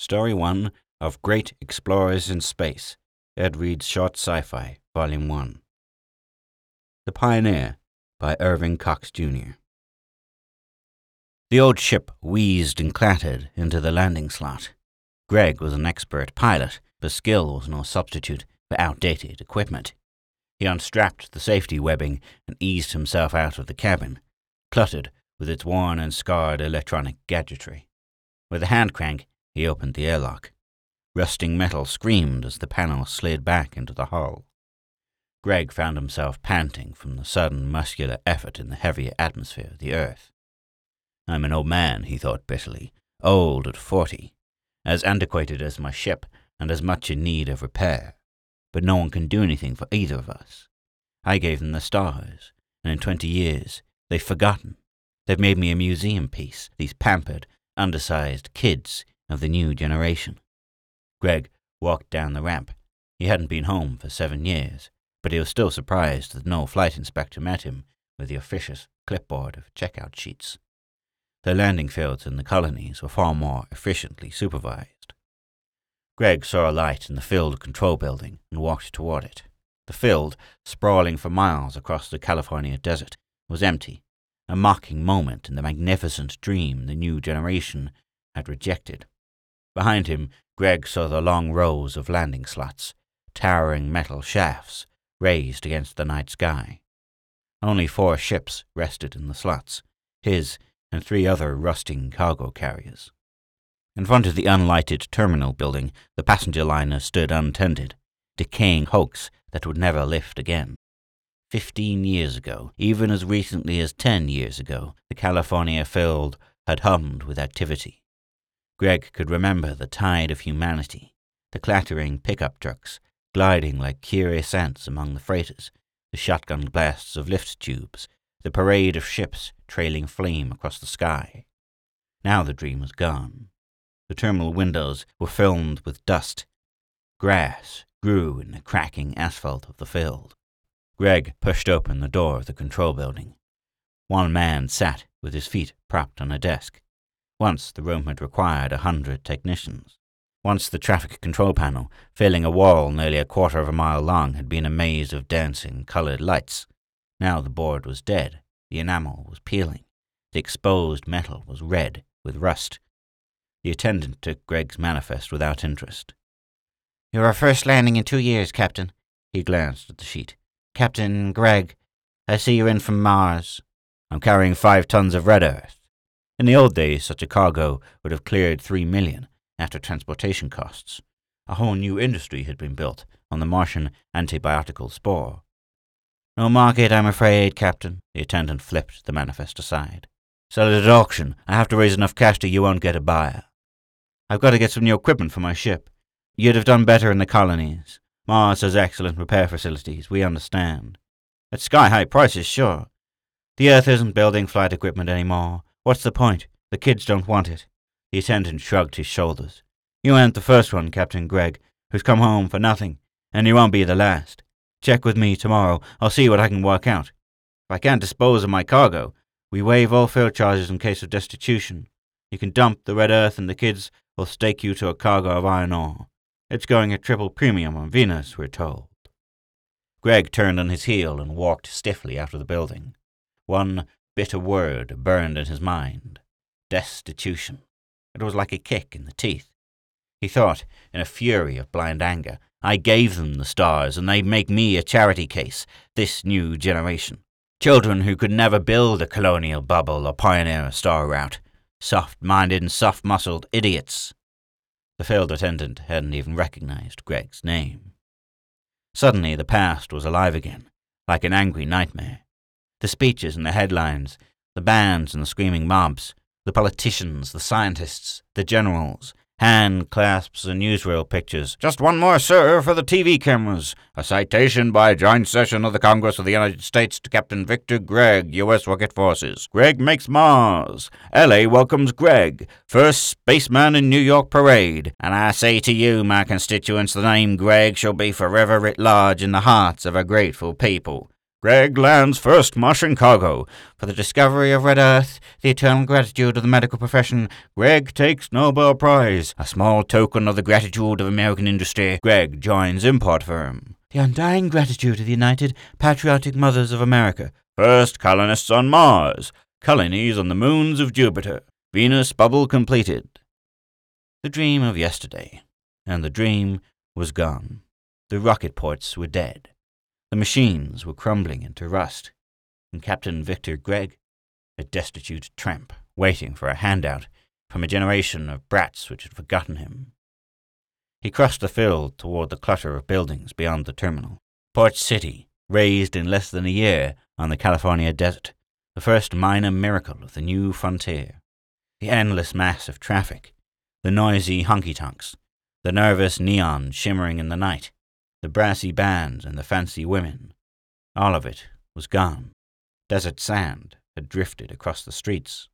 Story 1 of Great Explorers in Space, Ed Reed's Short Sci-Fi, Volume 1. The Pioneer by Irving Cox, Jr. The old ship wheezed and clattered into the landing slot. Greg was an expert pilot, but skill was no substitute for outdated equipment. He unstrapped the safety webbing and eased himself out of the cabin, cluttered with its worn and scarred electronic gadgetry. With a hand crank, he opened the airlock. Rusting metal screamed as the panel slid back into the hull. Greg found himself panting from the sudden muscular effort in the heavier atmosphere of the Earth. I'm an old man, he thought bitterly, old at forty, as antiquated as my ship and as much in need of repair. But no one can do anything for either of us. I gave them the stars, and in twenty years they've forgotten. They've made me a museum piece, these pampered, undersized kids of the new generation. Greg walked down the ramp. He hadn't been home for seven years, but he was still surprised that no flight inspector met him with the officious clipboard of checkout sheets. The landing fields in the colonies were far more efficiently supervised. Greg saw a light in the field control building and walked toward it. The field, sprawling for miles across the California desert, was empty, a mocking moment in the magnificent dream the new generation had rejected. Behind him, Greg saw the long rows of landing slots, towering metal shafts raised against the night sky. Only four ships rested in the slots, his and three other rusting cargo carriers. In front of the unlighted terminal building, the passenger liner stood untended, decaying hulks that would never lift again. Fifteen years ago, even as recently as ten years ago, the California field had hummed with activity. Greg could remember the tide of humanity, the clattering pickup trucks gliding like curious ants among the freighters, the shotgun blasts of lift tubes, the parade of ships trailing flame across the sky. Now the dream was gone. The terminal windows were filmed with dust. Grass grew in the cracking asphalt of the field. Greg pushed open the door of the control building. One man sat with his feet propped on a desk. Once the room had required a hundred technicians. Once the traffic control panel, filling a wall nearly a quarter of a mile long, had been a maze of dancing colored lights. Now the board was dead, the enamel was peeling, the exposed metal was red with rust. The attendant took Greg's manifest without interest. Your first landing in two years, Captain. He glanced at the sheet. Captain Greg, I see you're in from Mars. I'm carrying five tons of red earth. In the old days, such a cargo would have cleared three million after transportation costs. A whole new industry had been built on the Martian antibiotical spore. No market, I'm afraid, Captain. The attendant flipped the manifest aside. Sell it at auction. I have to raise enough cash that you won't get a buyer. I've got to get some new equipment for my ship. You'd have done better in the colonies. Mars has excellent repair facilities, we understand. At sky high prices, sure. The Earth isn't building flight equipment anymore. What's the point? The kids don't want it. The attendant shrugged his shoulders. You ain't the first one, Captain Gregg, who's come home for nothing, and you won't be the last. Check with me tomorrow. I'll see what I can work out. If I can't dispose of my cargo, we waive all field charges in case of destitution. You can dump the red earth and the kids will stake you to a cargo of iron ore. It's going at triple premium on Venus, we're told. Gregg turned on his heel and walked stiffly out of the building. One bitter word burned in his mind destitution. It was like a kick in the teeth. He thought, in a fury of blind anger, I gave them the stars, and they make me a charity case, this new generation. Children who could never build a colonial bubble or pioneer a star route. Soft minded and soft muscled idiots. The field attendant hadn't even recognized Greg's name. Suddenly, the past was alive again, like an angry nightmare. The speeches and the headlines, the bands and the screaming mobs, the politicians, the scientists, the generals, hand clasps and newsreel pictures. Just one more, sir, for the TV cameras. A citation by a joint session of the Congress of the United States to Captain Victor Gregg, U.S. Rocket Forces. Gregg makes Mars. L.A. welcomes Gregg, first spaceman in New York parade. And I say to you, my constituents, the name Gregg shall be forever writ large in the hearts of a grateful people. Greg lands first Martian cargo. For the discovery of red earth, the eternal gratitude of the medical profession, Greg takes Nobel Prize. A small token of the gratitude of American industry, Greg joins import firm. The undying gratitude of the United Patriotic Mothers of America. First colonists on Mars. Colonies on the moons of Jupiter. Venus bubble completed. The dream of yesterday. And the dream was gone. The rocket ports were dead. The machines were crumbling into rust, and Captain Victor Gregg, a destitute tramp, waiting for a handout from a generation of brats which had forgotten him. He crossed the field toward the clutter of buildings beyond the terminal. Port City, raised in less than a year on the California desert, the first minor miracle of the new frontier. The endless mass of traffic, the noisy honky tonks, the nervous neon shimmering in the night, the brassy bands and the fancy women. All of it was gone. Desert sand had drifted across the streets.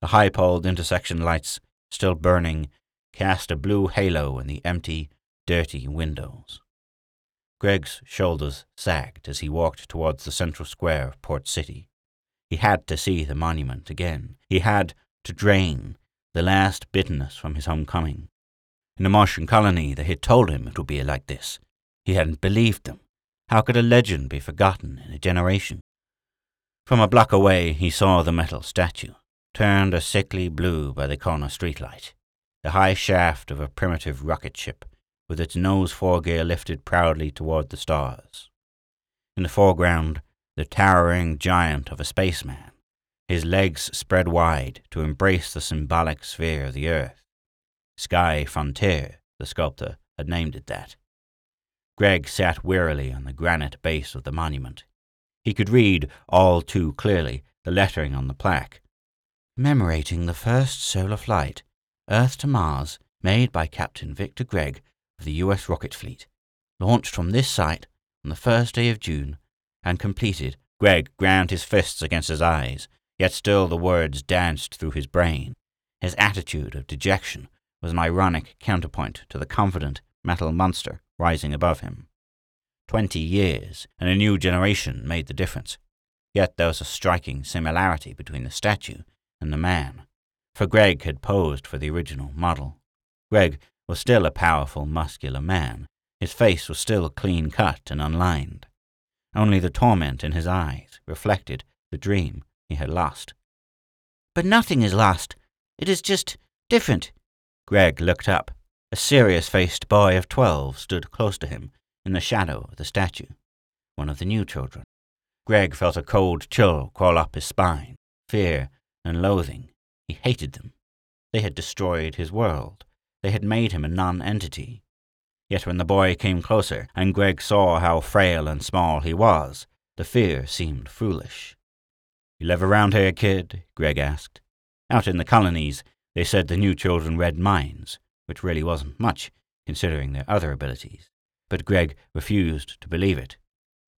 The high poled intersection lights, still burning, cast a blue halo in the empty, dirty windows. Greg's shoulders sagged as he walked towards the central square of Port City. He had to see the monument again. He had to drain the last bitterness from his homecoming. In the Martian colony, they had told him it would be like this, he hadn't believed them. How could a legend be forgotten in a generation? From a block away, he saw the metal statue, turned a sickly blue by the corner streetlight, the high shaft of a primitive rocket ship, with its nose foregear lifted proudly toward the stars. In the foreground, the towering giant of a spaceman, his legs spread wide to embrace the symbolic sphere of the earth. Sky Frontier, the sculptor had named it that. Greg sat wearily on the granite base of the monument. He could read, all too clearly, the lettering on the plaque. Commemorating the first solar flight, Earth to Mars, made by Captain Victor Gregg of the U.S. rocket fleet, launched from this site on the first day of June, and completed. Gregg ground his fists against his eyes, yet still the words danced through his brain. His attitude of dejection was an ironic counterpoint to the confident metal monster rising above him. Twenty years and a new generation made the difference. Yet there was a striking similarity between the statue and the man, for Gregg had posed for the original model. Gregg was still a powerful, muscular man. His face was still clean cut and unlined. Only the torment in his eyes reflected the dream he had lost. But nothing is lost. It is just different. Gregg looked up. A serious faced boy of twelve stood close to him in the shadow of the statue, one of the new children. Greg felt a cold chill crawl up his spine, fear and loathing. He hated them. They had destroyed his world. They had made him a non-entity. Yet when the boy came closer and Greg saw how frail and small he was, the fear seemed foolish. You live around here, kid? Greg asked. Out in the colonies, they said the new children read minds, which really wasn't much, considering their other abilities. But Greg refused to believe it.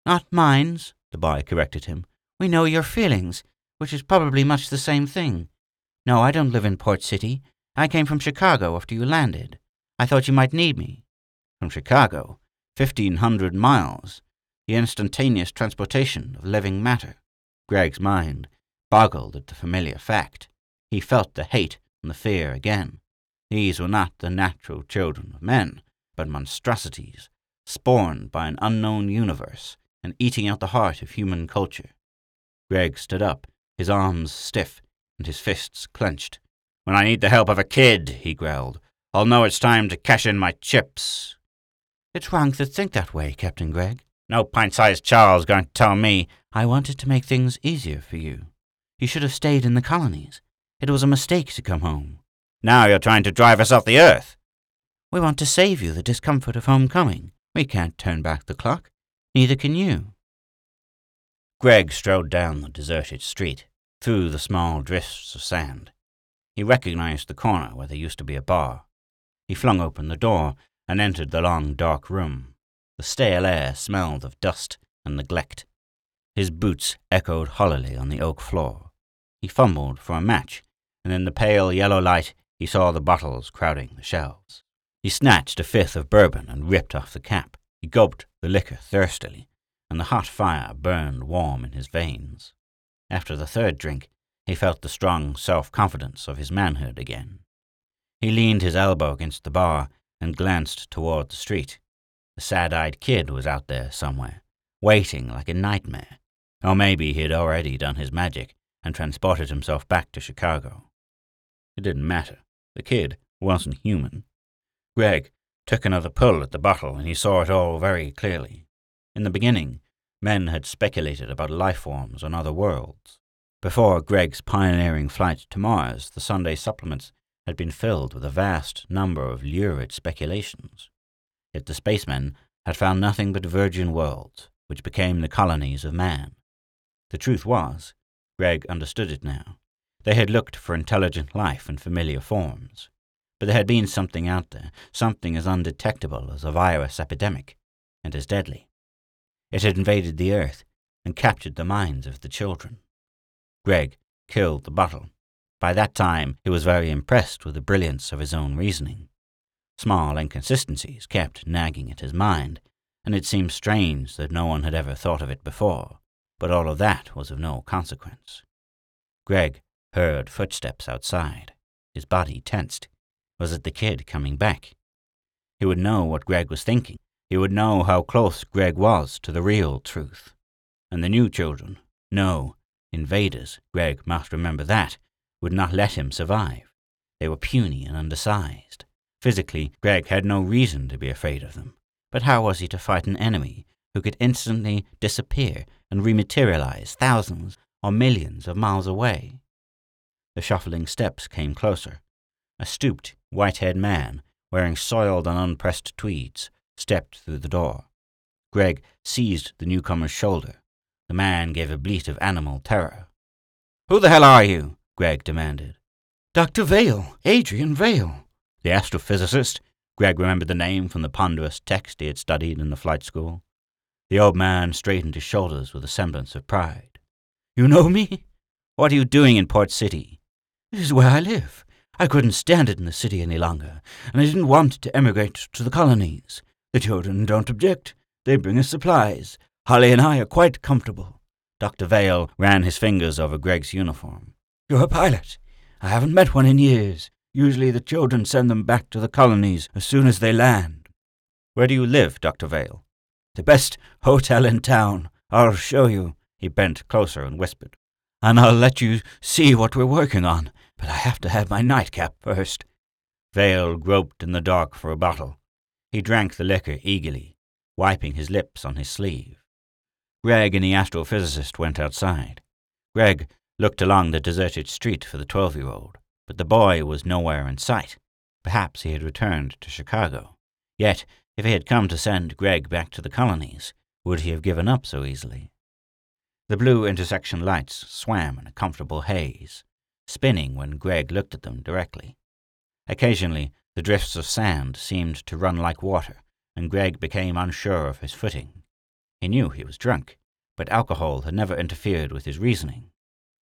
Not minds, the boy corrected him. We know your feelings, which is probably much the same thing. No, I don't live in Port City. I came from Chicago after you landed. I thought you might need me. From Chicago? Fifteen hundred miles. The instantaneous transportation of living matter. Greg's mind boggled at the familiar fact. He felt the hate and the fear again. These were not the natural children of men, but monstrosities, spawned by an unknown universe and eating out the heart of human culture. Greg stood up, his arms stiff and his fists clenched. When I need the help of a kid, he growled, I'll know it's time to cash in my chips. It's wrong to think that way, Captain Gregg. No pint-sized Charles going to tell me. I wanted to make things easier for you. You should have stayed in the colonies. It was a mistake to come home. Now you're trying to drive us off the earth. We want to save you the discomfort of homecoming. We can't turn back the clock. Neither can you. Greg strode down the deserted street, through the small drifts of sand. He recognized the corner where there used to be a bar. He flung open the door and entered the long, dark room. The stale air smelled of dust and neglect. His boots echoed hollowly on the oak floor. He fumbled for a match, and in the pale yellow light he saw the bottles crowding the shelves. He snatched a fifth of bourbon and ripped off the cap. He gulped the liquor thirstily and the hot fire burned warm in his veins. After the third drink, he felt the strong self confidence of his manhood again. He leaned his elbow against the bar and glanced toward the street. The sad eyed kid was out there somewhere, waiting like a nightmare. Or maybe he had already done his magic and transported himself back to Chicago. It didn't matter. The kid wasn't human. Greg took another pull at the bottle and he saw it all very clearly. In the beginning, men had speculated about life forms on other worlds. Before Greg's pioneering flight to Mars, the Sunday supplements had been filled with a vast number of lurid speculations. Yet the spacemen had found nothing but virgin worlds, which became the colonies of man. The truth was, Greg understood it now. They had looked for intelligent life in familiar forms. But there had been something out there, something as undetectable as a virus epidemic, and as deadly. It had invaded the Earth and captured the minds of the children. Greg killed the bottle. By that time, he was very impressed with the brilliance of his own reasoning. Small inconsistencies kept nagging at his mind, and it seemed strange that no one had ever thought of it before, but all of that was of no consequence. Greg heard footsteps outside. His body tensed. Was it the kid coming back? He would know what Greg was thinking. He would know how close Greg was to the real truth. And the new children, no, invaders, Greg must remember that, would not let him survive. They were puny and undersized. Physically, Greg had no reason to be afraid of them. But how was he to fight an enemy who could instantly disappear and rematerialize thousands or millions of miles away? The shuffling steps came closer. A stooped, white haired man, wearing soiled and unpressed tweeds, stepped through the door. Greg seized the newcomer's shoulder. The man gave a bleat of animal terror. Who the hell are you? Greg demanded. Dr. Vale, Adrian Vale. The astrophysicist? Greg remembered the name from the ponderous text he had studied in the flight school. The old man straightened his shoulders with a semblance of pride. You know me? What are you doing in Port City? Is where I live. I couldn't stand it in the city any longer, and I didn't want to emigrate to the colonies. The children don't object. They bring us supplies. Holly and I are quite comfortable. Dr. Vale ran his fingers over Greg's uniform. You're a pilot. I haven't met one in years. Usually the children send them back to the colonies as soon as they land. Where do you live, Dr. Vale? The best hotel in town. I'll show you. He bent closer and whispered. And I'll let you see what we're working on but I have to have my nightcap first. Vale groped in the dark for a bottle. He drank the liquor eagerly, wiping his lips on his sleeve. Greg and the astrophysicist went outside. Greg looked along the deserted street for the twelve year old, but the boy was nowhere in sight. Perhaps he had returned to Chicago. Yet, if he had come to send Greg back to the colonies, would he have given up so easily? The blue intersection lights swam in a comfortable haze spinning when Greg looked at them directly. Occasionally, the drifts of sand seemed to run like water, and Greg became unsure of his footing. He knew he was drunk, but alcohol had never interfered with his reasoning.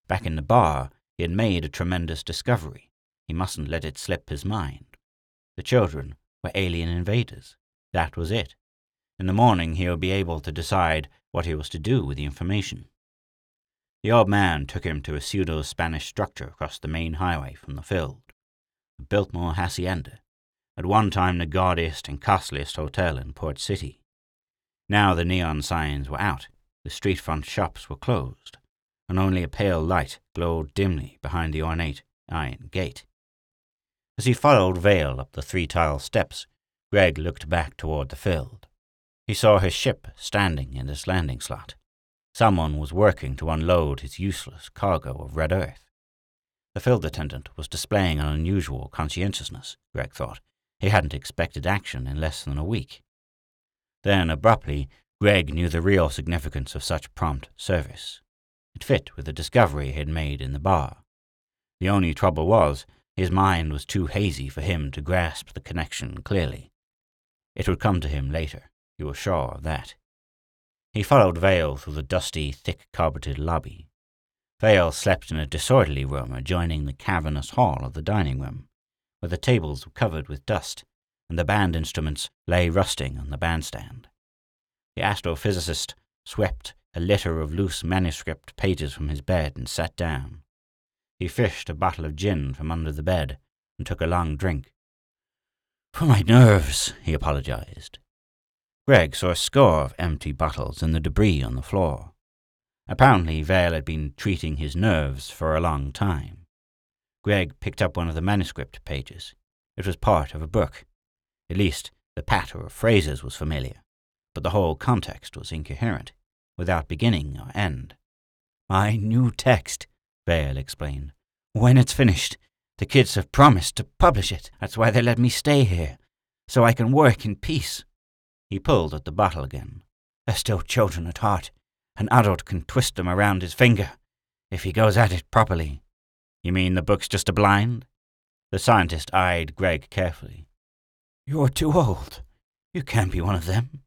Back in the bar, he had made a tremendous discovery. He mustn't let it slip his mind. The children were alien invaders. That was it. In the morning, he would be able to decide what he was to do with the information. The old man took him to a pseudo Spanish structure across the main highway from the field, the Biltmore Hacienda, at one time the gaudiest and costliest hotel in Port City. Now the neon signs were out, the street front shops were closed, and only a pale light glowed dimly behind the ornate iron gate. As he followed Vale up the three tile steps, Greg looked back toward the field. He saw his ship standing in its landing slot. Someone was working to unload his useless cargo of red earth. The field attendant was displaying an unusual conscientiousness, Greg thought. He hadn't expected action in less than a week. Then, abruptly, Greg knew the real significance of such prompt service. It fit with the discovery he had made in the bar. The only trouble was, his mind was too hazy for him to grasp the connection clearly. It would come to him later, he was sure of that. He followed Vale through the dusty, thick carpeted lobby. Vale slept in a disorderly room adjoining the cavernous hall of the dining room, where the tables were covered with dust and the band instruments lay rusting on the bandstand. The astrophysicist swept a litter of loose manuscript pages from his bed and sat down. He fished a bottle of gin from under the bed and took a long drink. For my nerves, he apologized. Greg saw a score of empty bottles and the debris on the floor. Apparently, Vale had been treating his nerves for a long time. Greg picked up one of the manuscript pages. It was part of a book. At least, the patter of phrases was familiar, but the whole context was incoherent, without beginning or end. My new text, Vale explained. When it's finished, the kids have promised to publish it. That's why they let me stay here, so I can work in peace. He pulled at the bottle again. They're still children at heart. An adult can twist them around his finger, if he goes at it properly. You mean the book's just a blind? The scientist eyed Greg carefully. You're too old. You can't be one of them.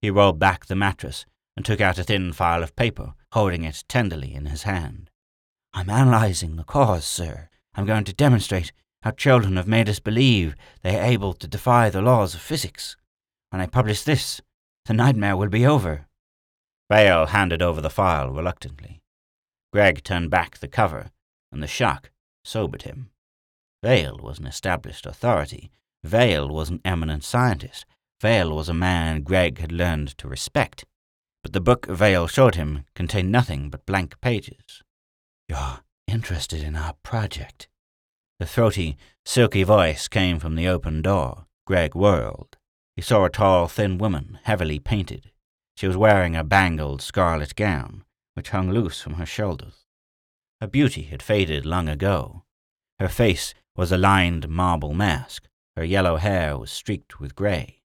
He rolled back the mattress and took out a thin file of paper, holding it tenderly in his hand. I'm analyzing the cause, sir. I'm going to demonstrate how children have made us believe they are able to defy the laws of physics. When I publish this, the nightmare will be over. Vale handed over the file reluctantly. Greg turned back the cover, and the shock sobered him. Vale was an established authority. Vale was an eminent scientist. Vale was a man Greg had learned to respect. But the book Vale showed him contained nothing but blank pages. You're interested in our project? The throaty, silky voice came from the open door. Greg whirled. He saw a tall, thin woman, heavily painted. She was wearing a bangled scarlet gown, which hung loose from her shoulders. Her beauty had faded long ago. Her face was a lined marble mask. Her yellow hair was streaked with grey.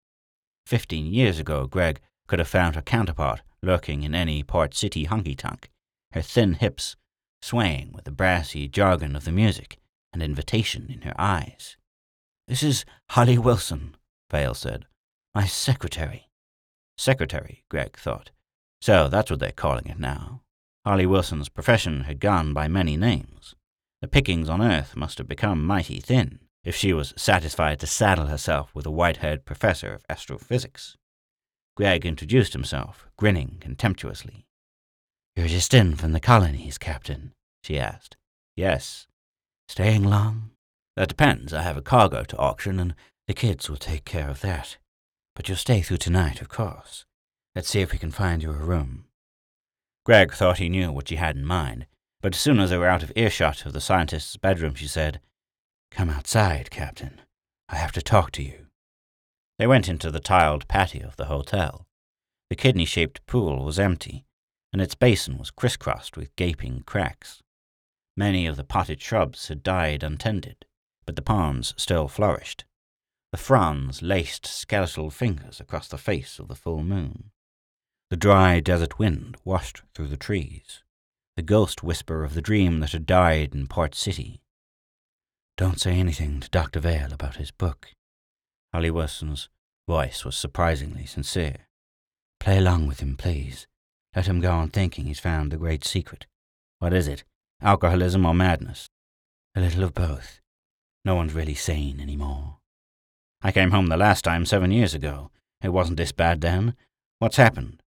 Fifteen years ago, Greg could have found her counterpart lurking in any port city honky tonk, her thin hips swaying with the brassy jargon of the music and invitation in her eyes. This is Holly Wilson, Vale said. My secretary. Secretary, Greg thought. So that's what they're calling it now. Holly Wilson's profession had gone by many names. The pickings on Earth must have become mighty thin if she was satisfied to saddle herself with a white haired professor of astrophysics. Greg introduced himself, grinning contemptuously. You're just in from the colonies, Captain, she asked. Yes. Staying long? That depends. I have a cargo to auction, and the kids will take care of that. But you'll stay through tonight, of course. Let's see if we can find you a room. Greg thought he knew what she had in mind, but as soon as they were out of earshot of the scientist's bedroom, she said, Come outside, Captain. I have to talk to you. They went into the tiled patio of the hotel. The kidney shaped pool was empty, and its basin was crisscrossed with gaping cracks. Many of the potted shrubs had died untended, but the palms still flourished. The fronds laced skeletal fingers across the face of the full moon. The dry desert wind washed through the trees, the ghost whisper of the dream that had died in Port City. Don't say anything to Dr. Vale about his book. Holly Wilson's voice was surprisingly sincere. Play along with him, please. Let him go on thinking he's found the great secret. What is it? Alcoholism or madness? A little of both. No one's really sane anymore. I came home the last time seven years ago. It wasn't this bad then. What's happened?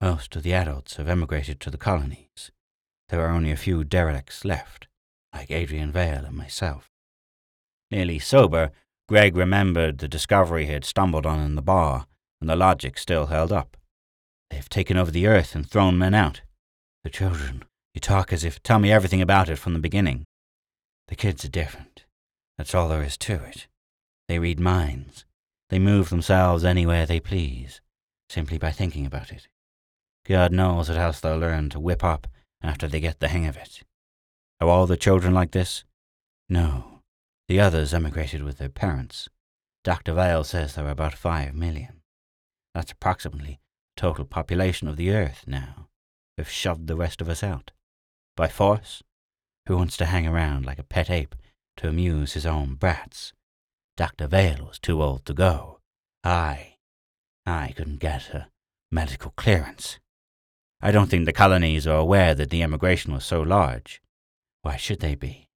Most of the adults have emigrated to the colonies. There are only a few derelicts left, like Adrian Vale and myself. Nearly sober, Greg remembered the discovery he had stumbled on in the bar, and the logic still held up. They've taken over the earth and thrown men out. The children, you talk as if, tell me everything about it from the beginning. The kids are different. That's all there is to it. They read minds. They move themselves anywhere they please, simply by thinking about it. God knows what else they'll learn to whip up after they get the hang of it. Are all the children like this? No. The others emigrated with their parents. Dr. Vale says there are about five million. That's approximately the total population of the earth now. They've shoved the rest of us out. By force? Who wants to hang around like a pet ape to amuse his own brats? Dr. Vale was too old to go. I, I couldn't get a medical clearance. I don't think the colonies are aware that the emigration was so large. Why should they be?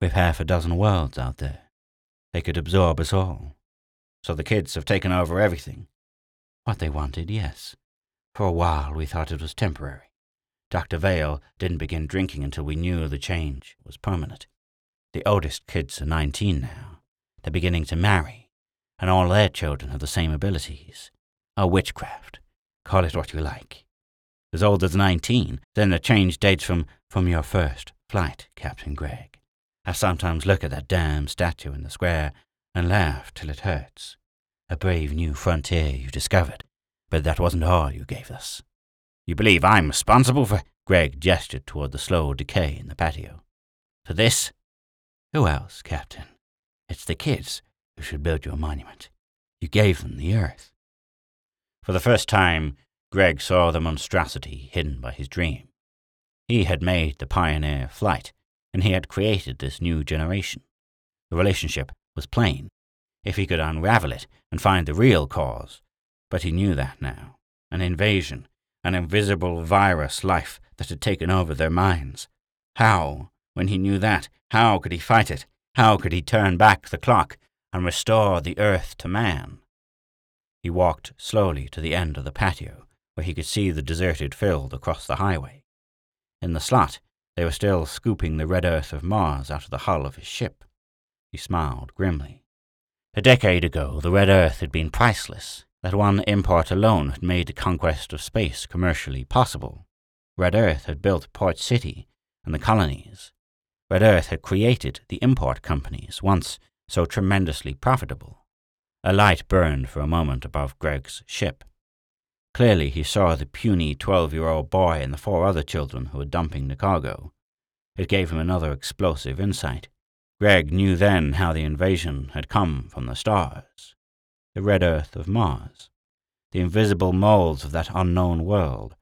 We've half a dozen worlds out there. They could absorb us all. So the kids have taken over everything. What they wanted, yes. For a while we thought it was temporary. Dr. Vale didn't begin drinking until we knew the change was permanent. The oldest kids are 19 now. They're beginning to marry, and all their children have the same abilities. A witchcraft. Call it what you like. As old as 19, then the change dates from, from your first flight, Captain Gregg. I sometimes look at that damn statue in the square and laugh till it hurts. A brave new frontier you discovered, but that wasn't all you gave us. You believe I'm responsible for? Gregg gestured toward the slow decay in the patio. For this? Who else, Captain? It's the kids who should build your monument. You gave them the earth. For the first time, Gregg saw the monstrosity hidden by his dream. He had made the pioneer flight, and he had created this new generation. The relationship was plain, if he could unravel it and find the real cause. But he knew that now. An invasion, an invisible virus life that had taken over their minds. How, when he knew that, how could he fight it? How could he turn back the clock and restore the earth to man? He walked slowly to the end of the patio, where he could see the deserted field across the highway. In the slot, they were still scooping the red earth of Mars out of the hull of his ship. He smiled grimly. A decade ago, the red earth had been priceless. That one import alone had made the conquest of space commercially possible. Red Earth had built Port City and the colonies. Red Earth had created the import companies, once so tremendously profitable. A light burned for a moment above Gregg's ship. Clearly he saw the puny twelve-year-old boy and the four other children who were dumping the cargo. It gave him another explosive insight. Gregg knew then how the invasion had come from the stars. The red earth of Mars. The invisible molds of that unknown world.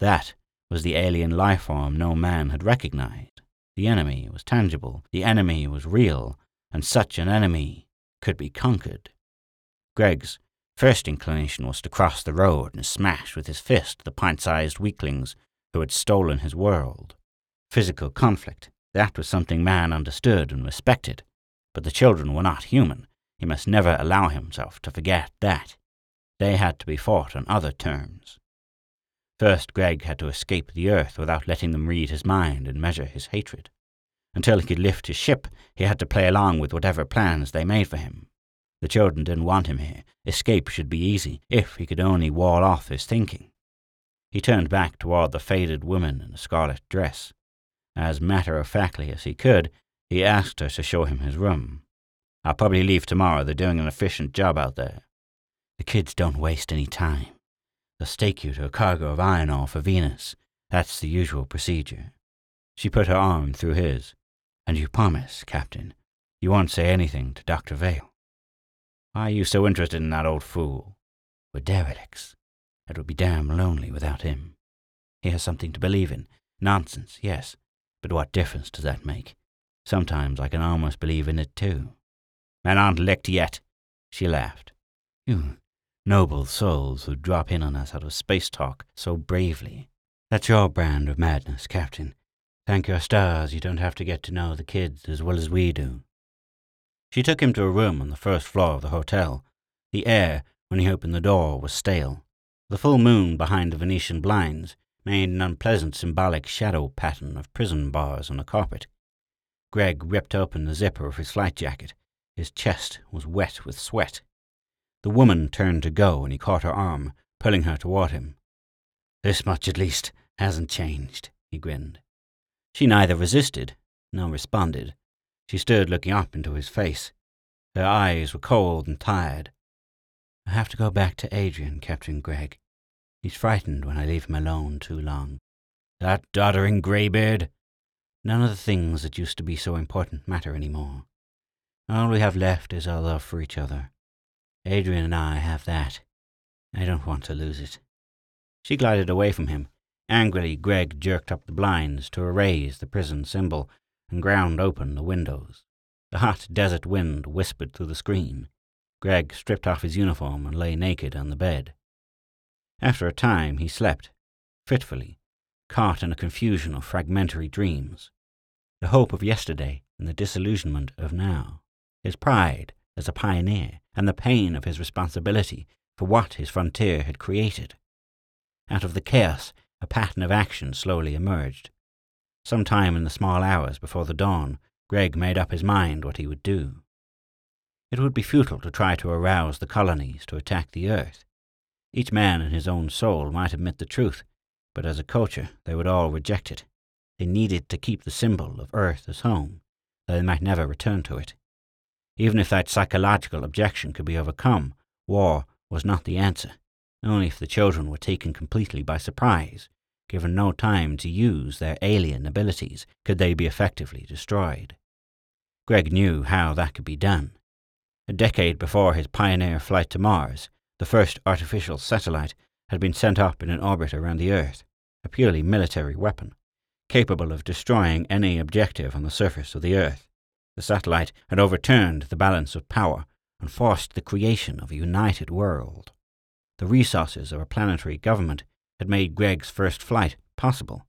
That was the alien life form no man had recognized. The enemy was tangible, the enemy was real, and such an enemy could be conquered. Gregg's first inclination was to cross the road and smash with his fist the pint-sized weaklings who had stolen his world. Physical conflict, that was something man understood and respected. But the children were not human. He must never allow himself to forget that. They had to be fought on other terms. First, Gregg had to escape the earth without letting them read his mind and measure his hatred. Until he could lift his ship, he had to play along with whatever plans they made for him. The children didn't want him here. Escape should be easy, if he could only wall off his thinking. He turned back toward the faded woman in the scarlet dress. As matter of factly as he could, he asked her to show him his room. I'll probably leave tomorrow. They're doing an efficient job out there. The kids don't waste any time. They'll stake you to a cargo of iron ore for Venus. That's the usual procedure. She put her arm through his. And you promise, Captain, you won't say anything to Dr. Vale. Why are you so interested in that old fool? We're derelicts. It would be damn lonely without him. He has something to believe in. Nonsense, yes. But what difference does that make? Sometimes I can almost believe in it too. Men aren't licked yet. She laughed. You noble souls who drop in on us out of space talk so bravely. That's your brand of madness, Captain. Thank your stars you don't have to get to know the kids as well as we do. She took him to a room on the first floor of the hotel. The air, when he opened the door, was stale. The full moon behind the Venetian blinds made an unpleasant symbolic shadow pattern of prison bars on the carpet. Gregg ripped open the zipper of his flight jacket. His chest was wet with sweat. The woman turned to go, and he caught her arm, pulling her toward him. This much, at least, hasn't changed, he grinned. She neither resisted nor responded. She stood looking up into his face. Her eyes were cold and tired. I have to go back to Adrian, Captain Gregg. He's frightened when I leave him alone too long. That doddering greybeard? None of the things that used to be so important matter any more. All we have left is our love for each other. Adrian and I have that. I don't want to lose it. She glided away from him. Angrily, Gregg jerked up the blinds to erase the prison symbol and ground open the windows. The hot desert wind whispered through the screen. Gregg stripped off his uniform and lay naked on the bed. After a time, he slept, fitfully, caught in a confusion of fragmentary dreams. The hope of yesterday and the disillusionment of now. His pride as a pioneer and the pain of his responsibility for what his frontier had created. Out of the chaos, a pattern of action slowly emerged. Some time in the small hours before the dawn, Greg made up his mind what he would do. It would be futile to try to arouse the colonies to attack the Earth. Each man in his own soul might admit the truth, but as a culture they would all reject it. They needed to keep the symbol of Earth as home, though they might never return to it. Even if that psychological objection could be overcome, war was not the answer. Only if the children were taken completely by surprise, given no time to use their alien abilities, could they be effectively destroyed. Greg knew how that could be done. A decade before his pioneer flight to Mars, the first artificial satellite had been sent up in an orbit around the Earth, a purely military weapon, capable of destroying any objective on the surface of the Earth. The satellite had overturned the balance of power and forced the creation of a united world. The resources of a planetary government had made Greg's first flight possible.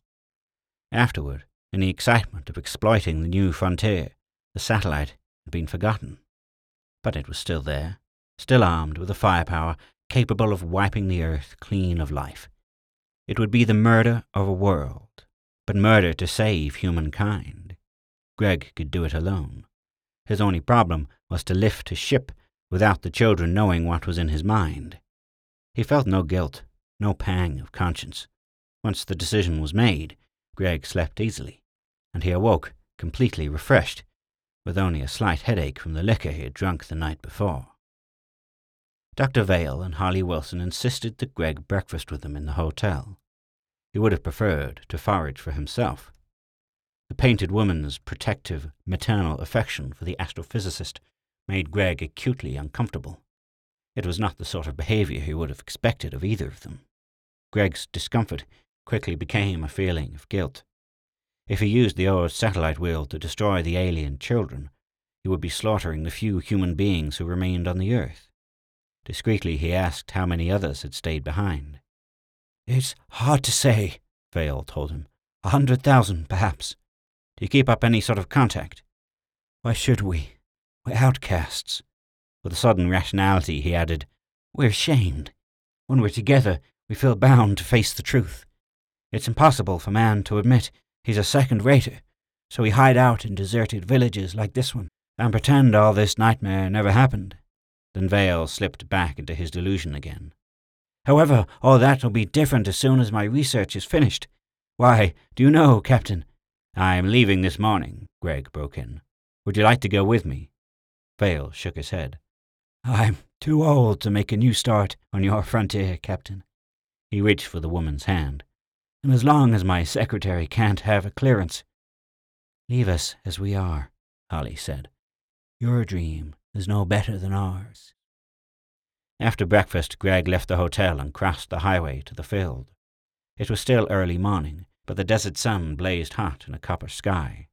Afterward, in the excitement of exploiting the new frontier, the satellite had been forgotten. But it was still there, still armed with a firepower capable of wiping the earth clean of life. It would be the murder of a world, but murder to save humankind. Greg could do it alone. His only problem was to lift his ship without the children knowing what was in his mind. He felt no guilt, no pang of conscience. Once the decision was made, Greg slept easily, and he awoke completely refreshed with only a slight headache from the liquor he had drunk the night before. Dr. Vale and Holly Wilson insisted that Greg breakfast with them in the hotel. He would have preferred to forage for himself. The painted woman's protective, maternal affection for the astrophysicist made Greg acutely uncomfortable. It was not the sort of behavior he would have expected of either of them. Greg's discomfort quickly became a feeling of guilt. If he used the old satellite wheel to destroy the alien children, he would be slaughtering the few human beings who remained on the Earth. Discreetly he asked how many others had stayed behind. It's hard to say, Vale told him. A hundred thousand, perhaps. You keep up any sort of contact? Why should we? We're outcasts. With a sudden rationality, he added, We're ashamed. When we're together, we feel bound to face the truth. It's impossible for man to admit He's a second rater, so we hide out in deserted villages like this one and pretend all this nightmare never happened. Then Vale slipped back into his delusion again. However, all that will be different as soon as my research is finished. Why, do you know, Captain? I am leaving this morning, Greg broke in. Would you like to go with me? Vale shook his head. I'm too old to make a new start on your frontier, Captain. He reached for the woman's hand and as long as my secretary can't have a clearance. Leave us as we are, Holly said. Your dream is no better than ours. After breakfast, Greg left the hotel and crossed the highway to the field. It was still early morning, but the desert sun blazed hot in a copper sky.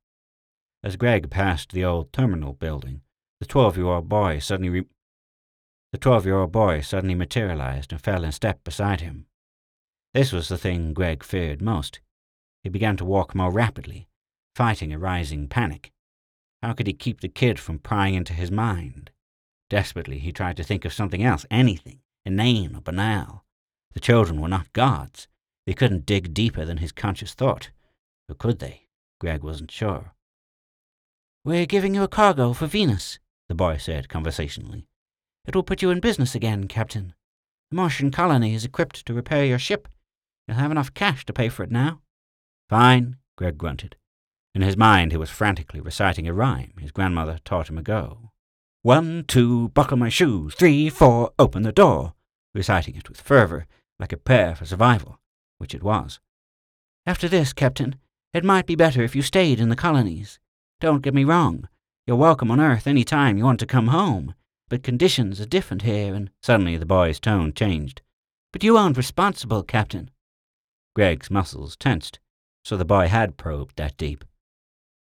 As Greg passed the old terminal building, the twelve-year-old boy suddenly re- the twelve-year-old boy suddenly materialized and fell in step beside him. This was the thing Greg feared most. He began to walk more rapidly, fighting a rising panic. How could he keep the kid from prying into his mind? Desperately, he tried to think of something else, anything, inane or banal. The children were not gods. They couldn't dig deeper than his conscious thought. Or could they? Greg wasn't sure. We're giving you a cargo for Venus, the boy said conversationally. It will put you in business again, Captain. The Martian colony is equipped to repair your ship You'll have enough cash to pay for it now. Fine, Greg grunted. In his mind, he was frantically reciting a rhyme his grandmother taught him ago. One, two, buckle my shoes. Three, four, open the door. Reciting it with fervor, like a prayer for survival, which it was. After this, Captain, it might be better if you stayed in the colonies. Don't get me wrong. You're welcome on Earth any time you want to come home. But conditions are different here, and suddenly the boy's tone changed. But you aren't responsible, Captain. Greg's muscles tensed, so the boy had probed that deep.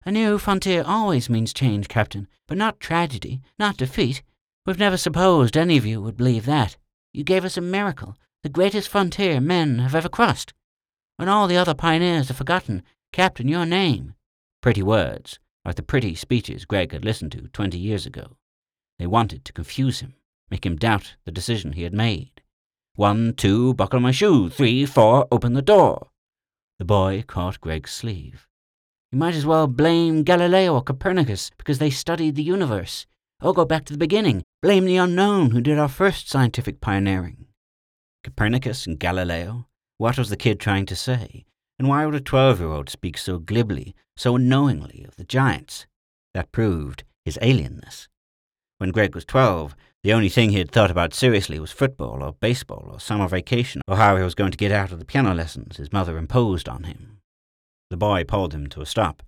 A new frontier always means change, Captain, but not tragedy, not defeat. We've never supposed any of you would believe that. You gave us a miracle, the greatest frontier men have ever crossed. When all the other pioneers have forgotten, Captain, your name. Pretty words, like the pretty speeches Greg had listened to twenty years ago. They wanted to confuse him, make him doubt the decision he had made. One, two, buckle my shoe. Three, four, open the door. The boy caught Greg's sleeve. You might as well blame Galileo or Copernicus because they studied the universe. Or go back to the beginning. Blame the unknown who did our first scientific pioneering. Copernicus and Galileo? What was the kid trying to say? And why would a twelve year old speak so glibly, so unknowingly of the giants? That proved his alienness. When Gregg was twelve, the only thing he had thought about seriously was football or baseball or summer vacation or how he was going to get out of the piano lessons his mother imposed on him. The boy pulled him to a stop.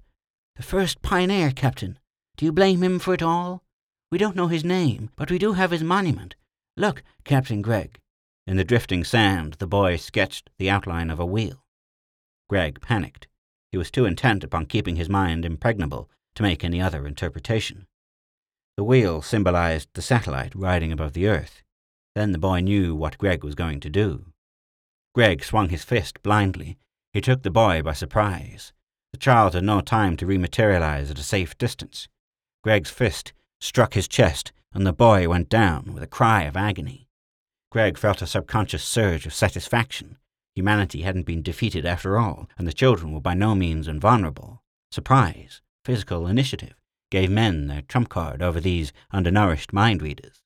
The first pioneer, Captain. Do you blame him for it all? We don't know his name, but we do have his monument. Look, Captain Gregg. In the drifting sand, the boy sketched the outline of a wheel. Gregg panicked. He was too intent upon keeping his mind impregnable to make any other interpretation. The wheel symbolized the satellite riding above the Earth. Then the boy knew what Gregg was going to do. Gregg swung his fist blindly. He took the boy by surprise. The child had no time to rematerialize at a safe distance. Gregg's fist struck his chest, and the boy went down with a cry of agony. Gregg felt a subconscious surge of satisfaction. Humanity hadn't been defeated after all, and the children were by no means invulnerable. Surprise, physical initiative, gave men their trump card over these undernourished mind readers.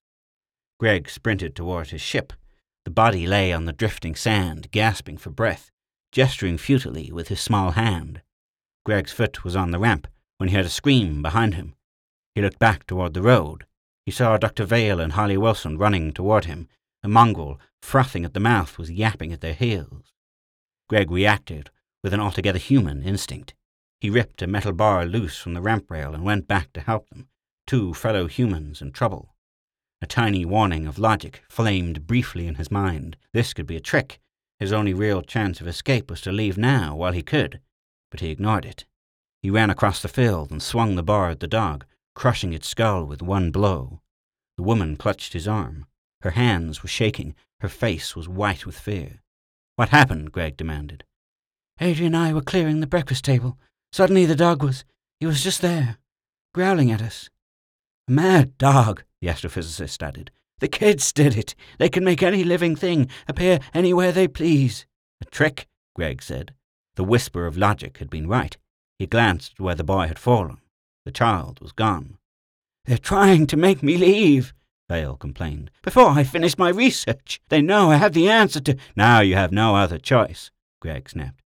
Gregg sprinted toward his ship. The body lay on the drifting sand, gasping for breath, gesturing futilely with his small hand. Gregg's foot was on the ramp when he heard a scream behind him. He looked back toward the road. He saw Dr. Vale and Holly Wilson running toward him. A mongrel, frothing at the mouth, was yapping at their heels. Gregg reacted with an altogether human instinct. He ripped a metal bar loose from the ramp rail and went back to help them, two fellow humans in trouble. A tiny warning of logic flamed briefly in his mind. This could be a trick. His only real chance of escape was to leave now while he could, but he ignored it. He ran across the field and swung the bar at the dog, crushing its skull with one blow. The woman clutched his arm. Her hands were shaking. Her face was white with fear. What happened? Gregg demanded. Adrian and I were clearing the breakfast table. Suddenly the dog was. he was just there, growling at us. A mad dog, the astrophysicist added. The kids did it. They can make any living thing appear anywhere they please. A trick, Gregg said. The whisper of logic had been right. He glanced where the boy had fallen. The child was gone. They're trying to make me leave, Vale complained. Before I finish my research, they know I have the answer to. Now you have no other choice, Gregg snapped.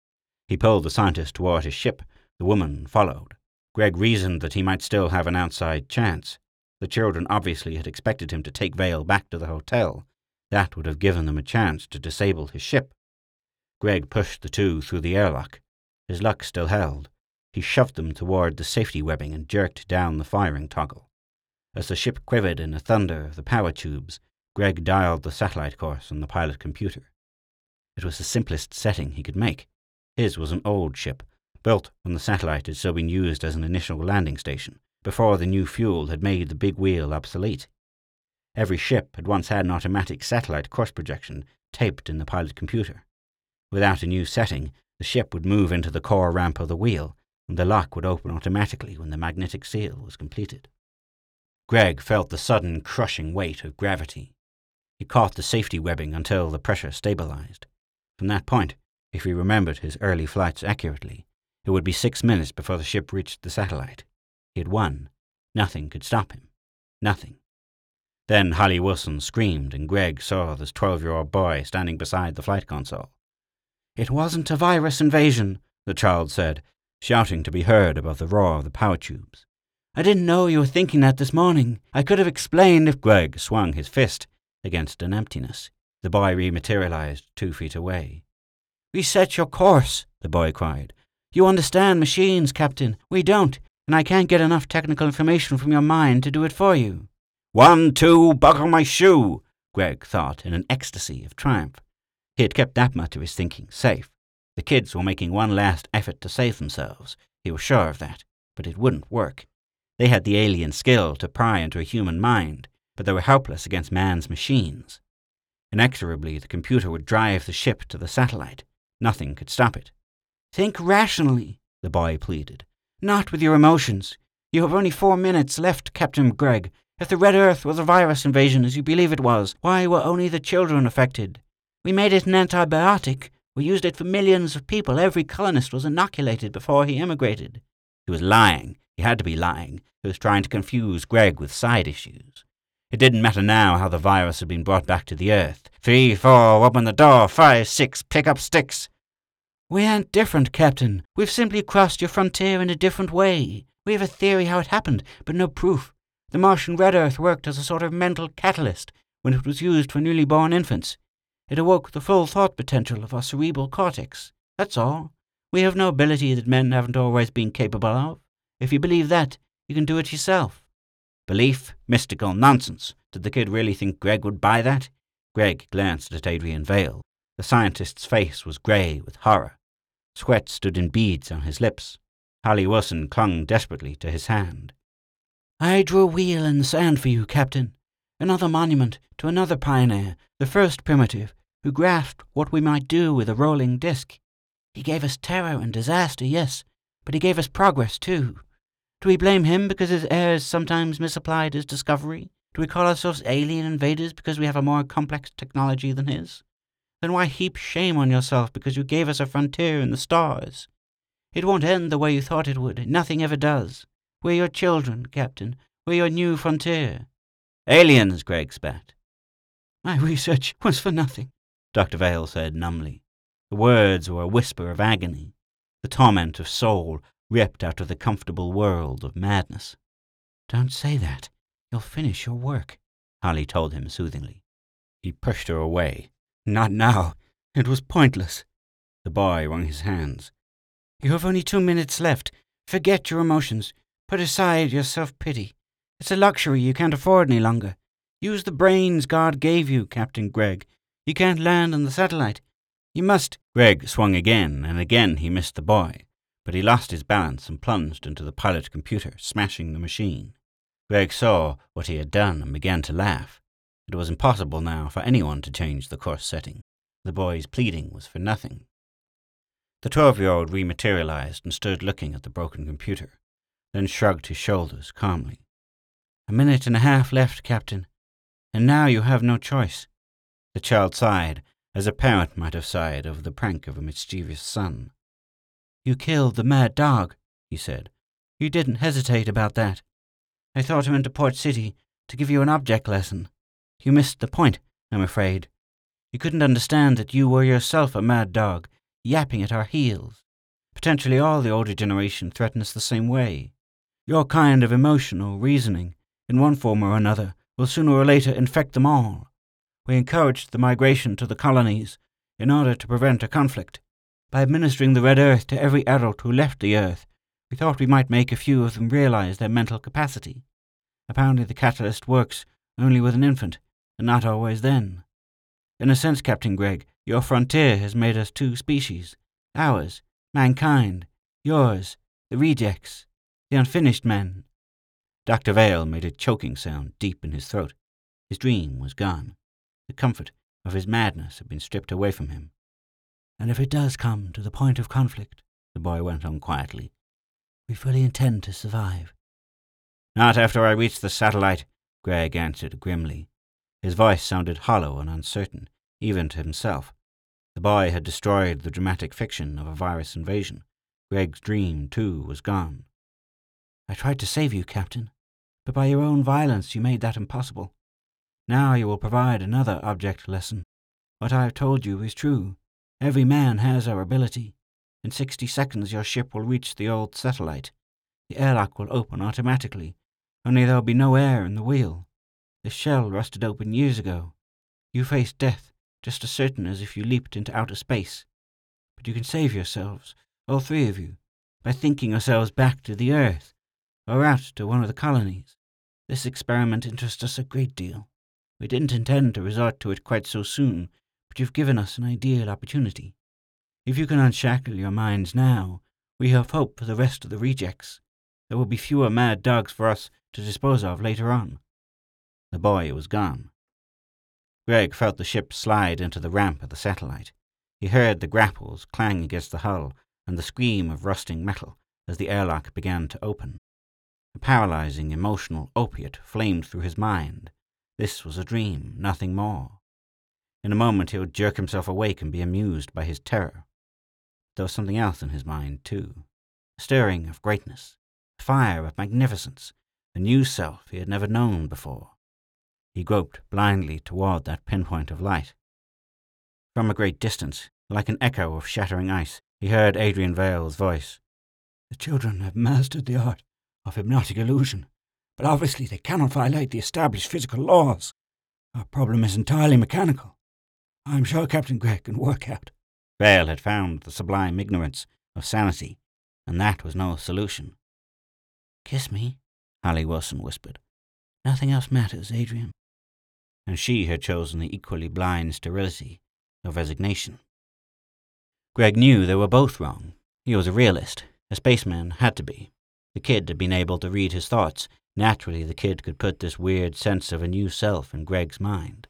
He pulled the scientist toward his ship. The woman followed. Gregg reasoned that he might still have an outside chance. The children obviously had expected him to take Vale back to the hotel. That would have given them a chance to disable his ship. Gregg pushed the two through the airlock. His luck still held. He shoved them toward the safety webbing and jerked down the firing toggle. As the ship quivered in the thunder of the power tubes, Gregg dialed the satellite course on the pilot computer. It was the simplest setting he could make. His was an old ship, built when the satellite had still been used as an initial landing station, before the new fuel had made the big wheel obsolete. Every ship had once had an automatic satellite course projection taped in the pilot computer. Without a new setting, the ship would move into the core ramp of the wheel, and the lock would open automatically when the magnetic seal was completed. Gregg felt the sudden crushing weight of gravity. He caught the safety webbing until the pressure stabilized. From that point, if he remembered his early flights accurately, it would be six minutes before the ship reached the satellite. He had won. Nothing could stop him. Nothing. Then Holly Wilson screamed, and Gregg saw this twelve-year-old boy standing beside the flight console. It wasn't a virus invasion, the child said, shouting to be heard above the roar of the power tubes. I didn't know you were thinking that this morning. I could have explained if Gregg swung his fist against an emptiness. The boy rematerialized two feet away. Reset your course, the boy cried. You understand machines, Captain. We don't, and I can't get enough technical information from your mind to do it for you. One, two, buckle my shoe, Gregg thought in an ecstasy of triumph. He had kept that much of his thinking safe. The kids were making one last effort to save themselves. He was sure of that, but it wouldn't work. They had the alien skill to pry into a human mind, but they were helpless against man's machines. Inexorably, the computer would drive the ship to the satellite. Nothing could stop it. Think rationally, the boy pleaded. Not with your emotions. You have only four minutes left, Captain Gregg. If the Red Earth was a virus invasion, as you believe it was, why were only the children affected? We made it an antibiotic. We used it for millions of people. Every colonist was inoculated before he emigrated. He was lying. He had to be lying. He was trying to confuse Gregg with side issues. It didn't matter now how the virus had been brought back to the Earth. Three, four, open the door. Five, six, pick up sticks. We aren't different, Captain. We've simply crossed your frontier in a different way. We have a theory how it happened, but no proof. The Martian red earth worked as a sort of mental catalyst when it was used for newly born infants. It awoke the full thought potential of our cerebral cortex. That's all. We have no ability that men haven't always been capable of. If you believe that, you can do it yourself. Belief? Mystical nonsense. Did the kid really think Gregg would buy that? Gregg glanced at Adrian Vale. The scientist's face was grey with horror. Sweat stood in beads on his lips. Holly Wilson clung desperately to his hand. I drew a wheel in the sand for you, Captain. Another monument to another pioneer, the first primitive, who grasped what we might do with a rolling disc. He gave us terror and disaster, yes, but he gave us progress, too. Do we blame him because his heirs sometimes misapplied his discovery? Do we call ourselves alien invaders because we have a more complex technology than his? Then why heap shame on yourself because you gave us a frontier in the stars? It won't end the way you thought it would. Nothing ever does. We're your children, Captain. We're your new frontier. Aliens, Gregg spat. My research was for nothing, Dr. Vale said numbly. The words were a whisper of agony, the torment of soul ripped out of the comfortable world of madness. Don't say that. You'll finish your work, Holly told him soothingly. He pushed her away. Not now. It was pointless. The boy wrung his hands. You have only two minutes left. Forget your emotions. Put aside your self pity. It's a luxury you can't afford any longer. Use the brains God gave you, Captain Gregg. You can't land on the satellite. You must. Gregg swung again, and again he missed the boy, but he lost his balance and plunged into the pilot computer, smashing the machine. Gregg saw what he had done and began to laugh. It was impossible now for anyone to change the course setting. The boy's pleading was for nothing. The twelve year old rematerialized and stood looking at the broken computer, then shrugged his shoulders calmly. A minute and a half left, Captain, and now you have no choice. The child sighed, as a parent might have sighed over the prank of a mischievous son. You killed the mad dog, he said. You didn't hesitate about that. I thought him into Port City to give you an object lesson. You missed the point, I'm afraid. You couldn't understand that you were yourself a mad dog, yapping at our heels. Potentially all the older generation threaten us the same way. Your kind of emotional reasoning, in one form or another, will sooner or later infect them all. We encouraged the migration to the colonies in order to prevent a conflict. By administering the Red Earth to every adult who left the Earth, we thought we might make a few of them realize their mental capacity. Apparently the catalyst works only with an infant, and not always then. In a sense, Captain Gregg, your frontier has made us two species ours, mankind, yours, the rejects, the unfinished men. Dr. Vale made a choking sound deep in his throat. His dream was gone. The comfort of his madness had been stripped away from him. And if it does come to the point of conflict, the boy went on quietly, we fully intend to survive. Not after I reach the satellite, Gregg answered grimly. His voice sounded hollow and uncertain, even to himself. The boy had destroyed the dramatic fiction of a virus invasion. Gregg's dream, too, was gone. I tried to save you, Captain, but by your own violence you made that impossible. Now you will provide another object lesson. What I have told you is true. Every man has our ability. In sixty seconds your ship will reach the old satellite. The airlock will open automatically, only there will be no air in the wheel. The shell rusted open years ago. You face death just as certain as if you leaped into outer space. But you can save yourselves, all three of you, by thinking yourselves back to the Earth, or out to one of the colonies. This experiment interests us a great deal. We didn't intend to resort to it quite so soon, but you've given us an ideal opportunity. If you can unshackle your minds now, we have hope for the rest of the rejects. There will be fewer mad dogs for us to dispose of later on. The boy was gone. Gregg felt the ship slide into the ramp of the satellite. He heard the grapples clang against the hull and the scream of rusting metal as the airlock began to open. A paralyzing emotional opiate flamed through his mind. This was a dream, nothing more. In a moment he would jerk himself awake and be amused by his terror. There was something else in his mind, too. A stirring of greatness, a fire of magnificence, a new self he had never known before. He groped blindly toward that pinpoint of light. From a great distance, like an echo of shattering ice, he heard Adrian Vale's voice. The children have mastered the art of hypnotic illusion, but obviously they cannot violate the established physical laws. Our problem is entirely mechanical. I'm sure Captain Gregg can work out. Vale had found the sublime ignorance of sanity, and that was no solution. Kiss me, Holly Wilson whispered. Nothing else matters, Adrian. And she had chosen the equally blind sterility of resignation. Gregg knew they were both wrong. He was a realist. A spaceman had to be. The kid had been able to read his thoughts. Naturally, the kid could put this weird sense of a new self in Gregg's mind.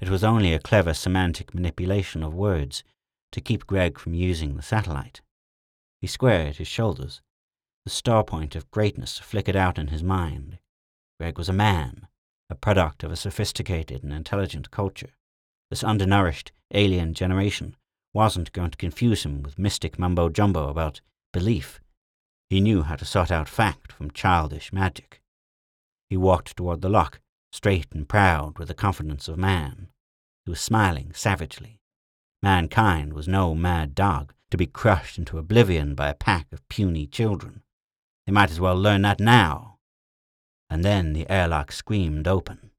It was only a clever semantic manipulation of words to keep Gregg from using the satellite. He squared his shoulders. The star point of greatness flickered out in his mind. Gregg was a man, a product of a sophisticated and intelligent culture. This undernourished alien generation wasn't going to confuse him with mystic mumbo jumbo about belief. He knew how to sort out fact from childish magic. He walked toward the lock, straight and proud with the confidence of man. He was smiling savagely. Mankind was no mad dog to be crushed into oblivion by a pack of puny children. They might as well learn that now. And then the airlock screamed open.